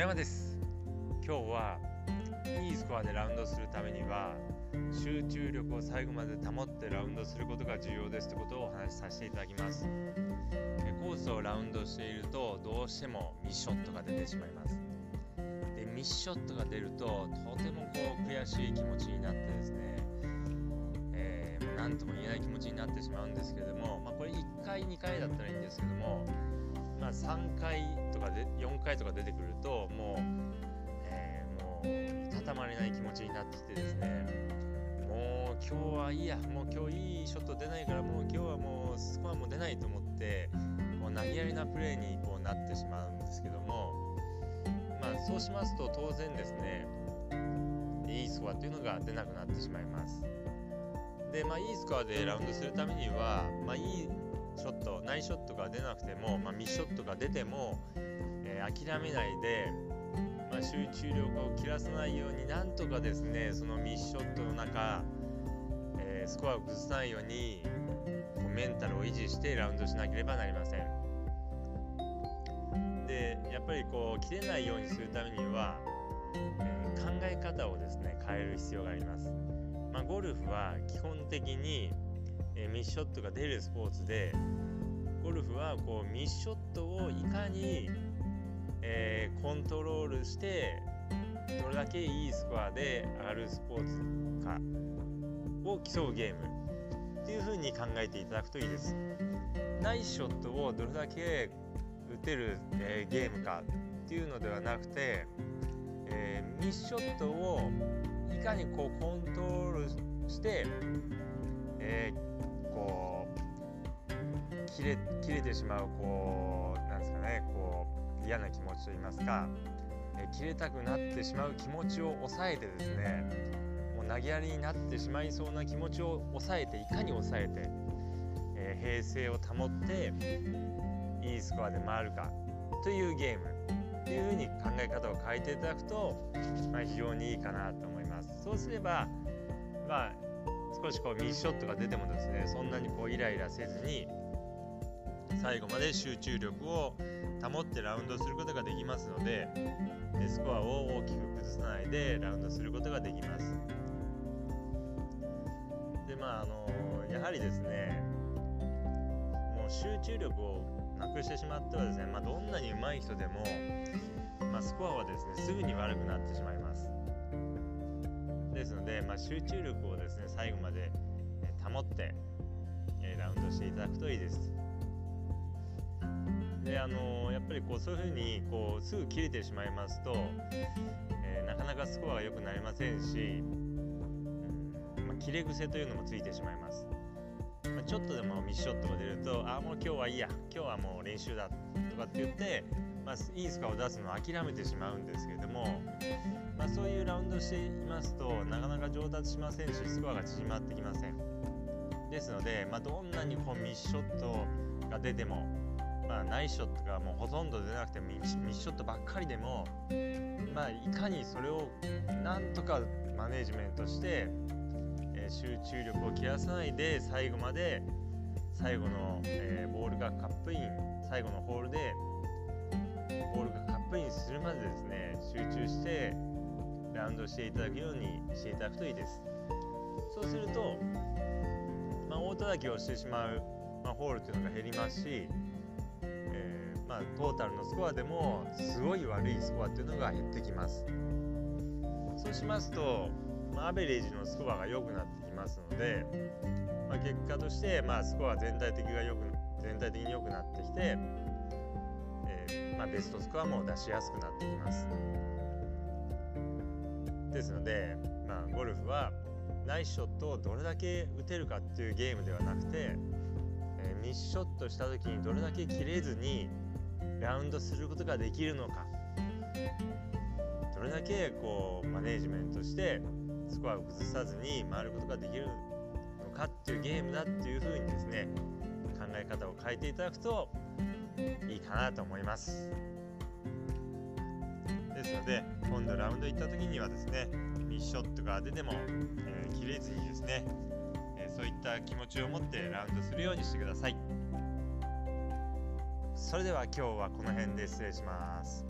野山です。今日はいいスコアでラウンドするためには集中力を最後まで保ってラウンドすることが重要ですということをお話しさせていただきます。コースをラウンドしているとどうしてもミッショットが出てしまいます。でミッショットが出るととてもこう悔しい気持ちになってですね、えー、何とも言えない気持ちになってしまうんですけれども、まあ、これ1回2回だったらいいんですけども3回とかで4回とか出てくるともう、えー、もういたたまれない気持ちになってきてですね。もう今日はいいや。もう今日いいショット出ないからもう今日はもうスコアも出ないと思ってこう投げやりなプレーにこうなってしまうんですけども。まあそうしますと当然ですねいいスコアっていうのが出なくなってしまいます。でまあいいスコアでラウンドするためにはまあいいショットナイショットが出なくても、まあ、ミスショットが出ても、えー、諦めないで、まあ、集中力を切らさないようになんとかですねそのミスショットの中、えー、スコアを崩さないようにこうメンタルを維持してラウンドしなければなりません。でやっぱりこう切れないようにするためには、えー、考え方をですね変える必要があります。まあ、ゴルフは基本的にえ、ミスショットが出るスポーツでゴルフはこうミスショットをいかに、えー、コントロールしてどれだけいいスコアで上がるスポーツかを競うゲームっていう風に考えていただくといいです。ナイスショットをどれだけ打てる、えー、ゲームかっていうのではなくて、えー、ミスショットをいかにこうコントロールして、えー切れ切れてしまうこうなんですかねこう嫌な気持ちといいますか、え切れたくなってしまう気持ちを抑えてですねもう投げやりになってしまいそうな気持ちを抑えていかに抑えて、えー、平静を保っていいスコアで回るかというゲームっていうふうに考え方を変えていただくと、まあ、非常にいいかなと思います。そうすれば、まあ少しこうミスショットが出てもですねそんなにこうイライラせずに最後まで集中力を保ってラウンドすることができますのでスコアを大きく崩さないでラウンドすることができますでまああのやはりですねもう集中力をなくしてしまってはですね、まあ、どんなに上手い人でも、まあ、スコアはですねすぐに悪くなってしまいますですので、まあ、集中力をですね最後まで保って、ラウンドしていただくといいです。であの、やっぱりこうそういうふうにこうすぐ切れてしまいますと、えー、なかなかスコアが良くなりませんし、うんまあ、切れ癖というのもついてしまいます。まあ、ちょっとでもミスショットが出るとああもう今日はいいや今日はもう練習だとかって言ってまあ、いいスコアを出すのを諦めてしまうんですけれども、まあ、そういうラウンドしていますとなかなか上達しませんしスコアが縮まってきませんですので、まあ、どんなにこうミスショットが出ても、まあ、ナイショットがもうほとんど出なくてミスショットばっかりでも、まあ、いかにそれをなんとかマネジメントして、えー、集中力を切らさないで最後まで最後の、えー、ボールがカップイン最後のホールでボールがカップインするまでですね集中してラウンドしていただくようにしていただくといいです。そうすると、まあ、大叩きをしてしまう、まあ、ホールというのが減りますし、まあ、トータルのスコアでもすごい悪いスコアというのが減ってきます。そうしますと、まあ、アベレージのスコアが良くなってきますので、まあ、結果として、まあ、スコア全体的がよく全体的に良くなってきてまあ、ベストスコアも出しやすくなってきます。ですので、まあ、ゴルフはナイスショットをどれだけ打てるかっていうゲームではなくて、えー、ミスショットした時にどれだけ切れずにラウンドすることができるのか。どれだけこうマネージメントしてスコアを崩さずに回ることができるのかっていうゲームだっていうふうにですね考え方を変えていただくといいかなと思います。ですので今度ラウンド行った時にはですねミッショットが出ても、えー、切れずにですね、えー、そういった気持ちを持ってラウンドするようにしてください。それでは今日はこの辺で失礼します。